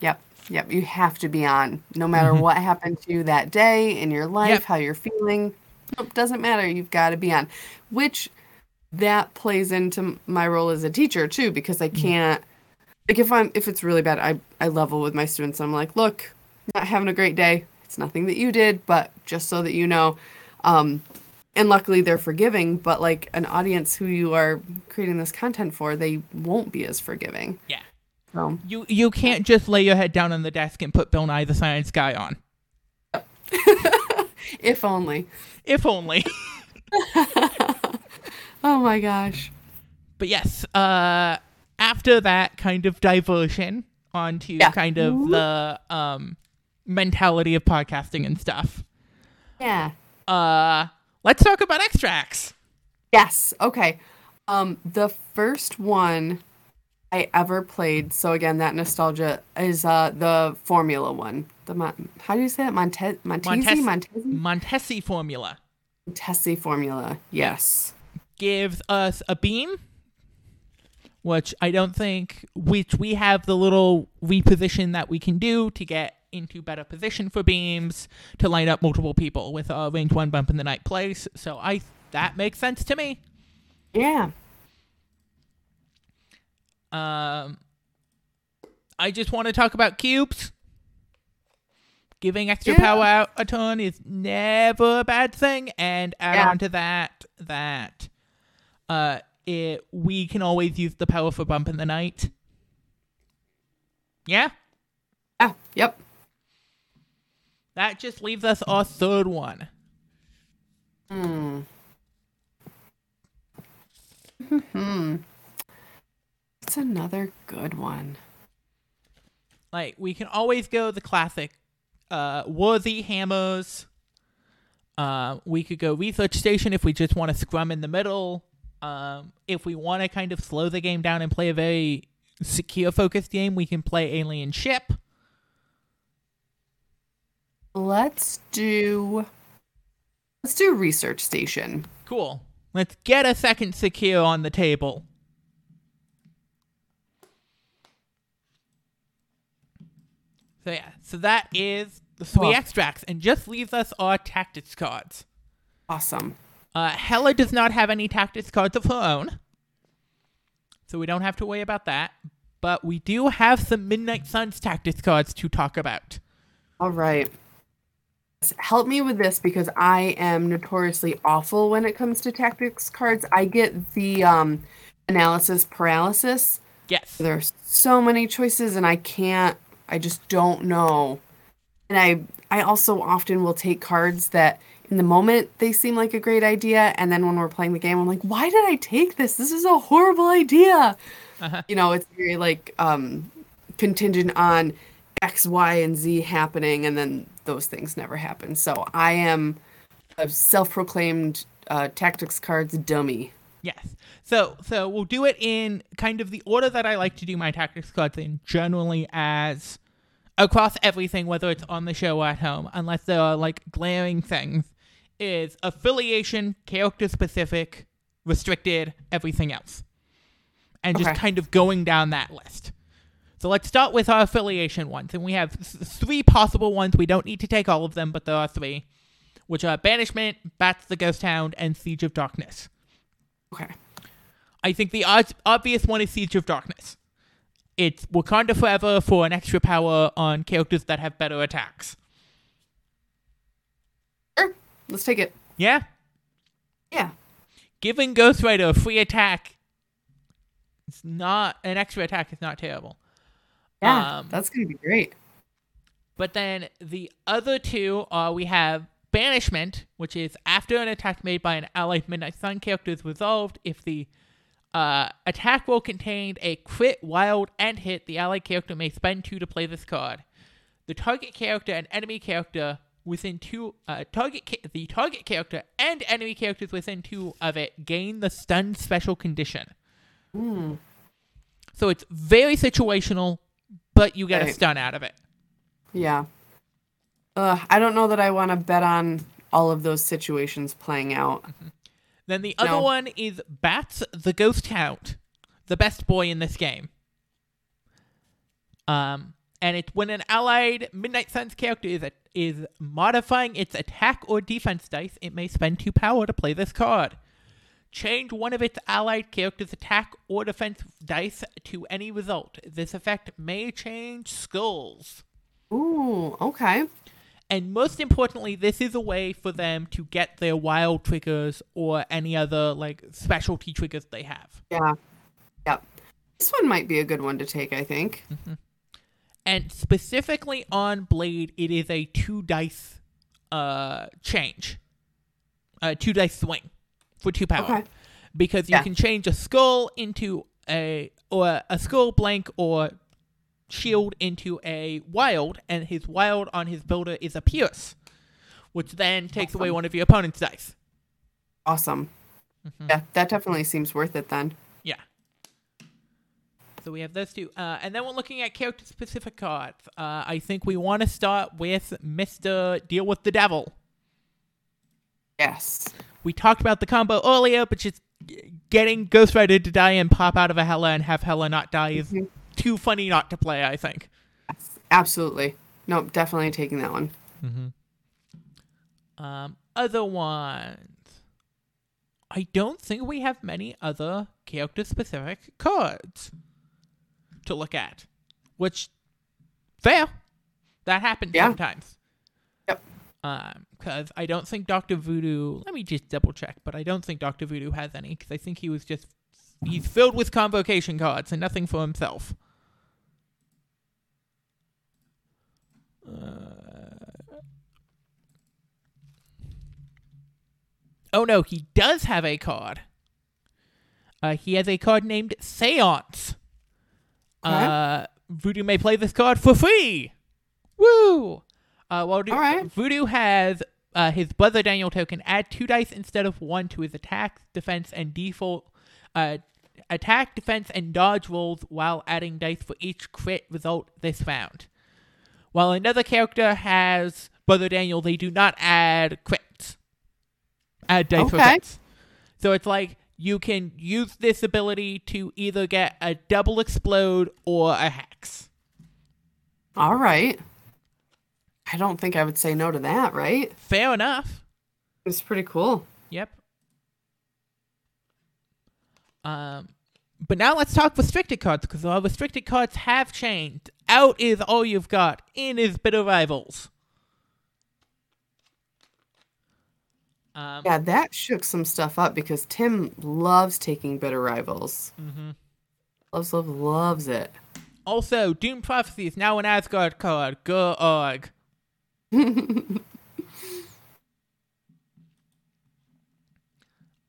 Yep. Yep. You have to be on no matter what happened to you that day in your life, Yep. how you're feeling. Nope, doesn't matter. You've got to be on. Which that plays into my role as a teacher too, because I can't like if I'm if it's really bad, I, I level with my students. I'm like, look, not having a great day. It's nothing that you did, but just so that you know. Um and luckily they're forgiving, but like an audience who you are creating this content for, they won't be as forgiving. Yeah. So You you can't just lay your head down on the desk and put Bill Nye the Science Guy on. if only. If only. Oh my gosh. but yes, uh after that kind of diversion onto Yeah. kind of the um mentality of podcasting and stuff. Yeah. Uh let's talk about extracts. Yes. Okay. Um, the first one I ever played. So again, that nostalgia is uh the Formula one. The Mon- how do you say it? Monte Montese Montes- Montese Montesi formula Montese formula. Yes. gives us a beam which I don't think which we have the little reposition that we can do to get into better position for beams to line up multiple people with a range one bump in the night place. So I that makes sense to me. Yeah. Um, I just want to talk about cubes. Giving extra Yeah. power out a ton is never a bad thing, and add Yeah. on to that that uh, it we can always use the power for bump in the night. Yeah, Yeah. Yep. that just leaves us our third one. Hmm. Hmm. It's another good one. Like we can always go the classic uh worthy hammers. Uh, we could go research station if we just want to scrum in the middle. Um, if we want to kind of slow the game down and play a very secure focused game, we can play alien ship. Let's do. Let's do research station. Cool. Let's get a second secure on the table. So yeah, so that is the three Cool. extracts, and just leaves us our tactics cards. Awesome. Uh, Hela does not have any tactics cards of her own, so we don't have to worry about that. But we do have some Midnight Suns tactics cards to talk about. All right. Help me with this because I am notoriously awful when it comes to tactics cards. I get the um, analysis paralysis. Yes. There's so many choices and I can't I just don't know. And I I also often will take cards that in the moment they seem like a great idea and then when we're playing the game I'm like, "Why did I take this? This is a horrible idea." Uh-huh. You know, it's very like um contingent on X, Y, and Z happening and then those things never happen. So I am a self-proclaimed uh, tactics cards dummy. Yes. So so we'll do it in kind of the order that I like to do my tactics cards in, generally as across everything, whether it's on the show or at home, unless there are like glaring things, is affiliation, character specific, restricted, everything else. And just kind of going down that list. So let's start with our affiliation ones. And we have th- three possible ones. We don't need to take all of them, but there are three, which are Banishment, Bats the Ghost Hound, and Siege of Darkness. Okay. I think the ob- obvious one is Siege of Darkness. It's Wakanda Forever for an extra power on characters that have better attacks. Let's take it. Yeah? Yeah. Giving Ghost Rider a free attack, it's not an extra attack, is not terrible. Yeah. Um, that's going to be great. But then the other two are we have Banishment, which is after an attack made by an allied Midnight Sun character is resolved, if the uh, attack roll contained a crit, wild, and hit, the allied character may spend two to play this card. The target character and enemy character within two uh, target ca- the target character and enemy characters within two of it gain the stun special condition. Hmm. So it's very situational, but you get a stun out of it. Yeah. Uh, I don't know that I want to bet on all of those situations playing out. Then the other No. one is Bats the Ghost Hound, the best boy in this game. Um, and it's when an allied Midnight Suns character is is modifying its attack or defense dice, it may spend two power to play this card. Change one of its allied character's attack or defense dice to any result. This effect may change skulls. Ooh, okay. And most importantly, this is a way for them to get their wild triggers or any other like specialty triggers they have. Yeah. Yep. This one might be a good one to take, I think. Mm-hmm. And specifically on Blade, it is a two dice uh change. A two dice swing for two power. Okay. Because you Yeah. can change a skull into a or a skull blank or shield into a wild, and his wild on his builder is a pierce, which then takes away one of your opponent's dice. Awesome. mm-hmm. Yeah, that definitely seems worth it then. So we have those two. Uh, and then we're looking at character specific cards. Uh, I think we want to start with Mr. Deal with the Devil. Yes. We talked about the combo earlier, but just getting Ghost Rider to die and pop out of a Hela and have Hela not die is Mhm. too funny not to play, I think. Yes, Absolutely. Nope, definitely taking that one. Um, other ones. I don't think we have many other character specific cards to look at. Which fair. That happens Yeah. sometimes. Yep. Um, because I don't think Doctor Voodoo. Let me just double check, but I don't think Doctor Voodoo has any because I think he was just he's filled with convocation cards and nothing for himself. Uh, oh no, he does have a card. Uh, he has a card named Seance. Okay. Uh, Voodoo may play this card for free. Woo! Uh, while do- right. Voodoo has uh, his brother Daniel token add two dice instead of one to his attack, defense, and default uh, attack, defense, and dodge rolls while adding dice for each crit result this round. While another character has brother Daniel, they do not add crits. Add dice for crits. So it's like you can use this ability to either get a double explode or a hex. All right. I don't think I would say no to that, right? Fair enough. It's pretty cool. Yep. Um, but now let's talk restricted cards because our restricted cards have changed. Out is all you've got. In is bitter rivals. Um, Yeah, that shook some stuff up because Tim loves taking bitter rivals. mhm. Loves, loves, loves it. Also, Doom Prophecy is now an Asgard card. Go org.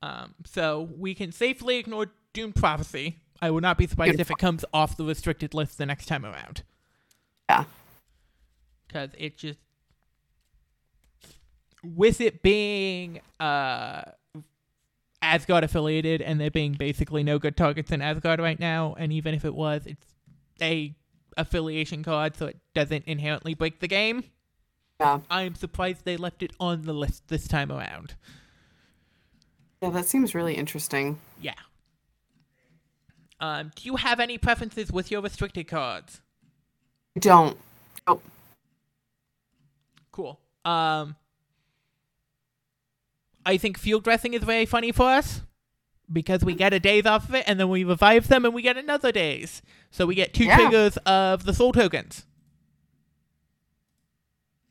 Um, so we can safely ignore Doom Prophecy. I would not be surprised if it comes off the restricted list the next time around. Yeah. Because it just. With it being uh, Asgard affiliated and there being basically no good targets in Asgard right now, and even if it was, it's a affiliation card, so it doesn't inherently break the game. Yeah. I'm surprised they left it on the list this time around. Yeah, that seems really interesting. Yeah. Um, do you have any preferences with your restricted cards? Don't. Oh, Cool. Um, I think field dressing is very funny for us because we get a daze off of it, and then we revive them, and we get another daze. So we get two Yeah. triggers of the soul tokens.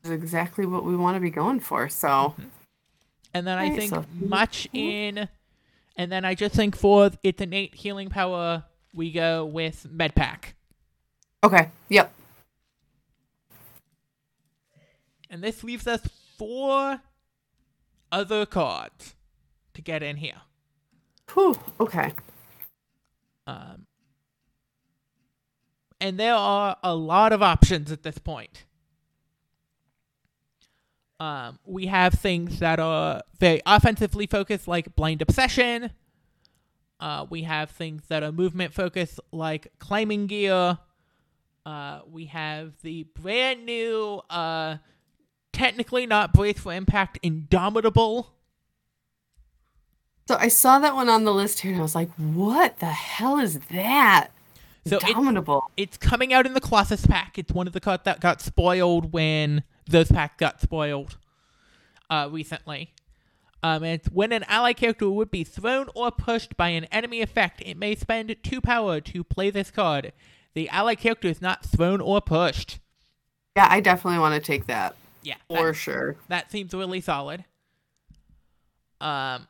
is exactly what we want to be going for. So, mm-hmm. And then I think so- much in, and then I just think for its innate healing power, we go with Medpack. okay. Yep. And this leaves us four other cards to get in here. Whew. Okay. Um, and there are a lot of options at this point. Um, we have things that are very offensively focused, like Blind Obsession. Uh, we have things that are movement focused, like Climbing Gear. Uh, we have the brand new, uh, technically not Brace for Impact, Indomitable. So I saw that one on the list here, and I was like, "What the hell is that?" So it- Indomitable. it's coming out in the Colossus pack. It's one of the cards that got spoiled when those packs got spoiled uh, recently. Um, and it's when an ally character would be thrown or pushed by an enemy effect, it may spend two power to play this card. The ally character is not thrown or pushed. Yeah, I definitely want to take that Yeah, for that, sure. that seems really solid. Um,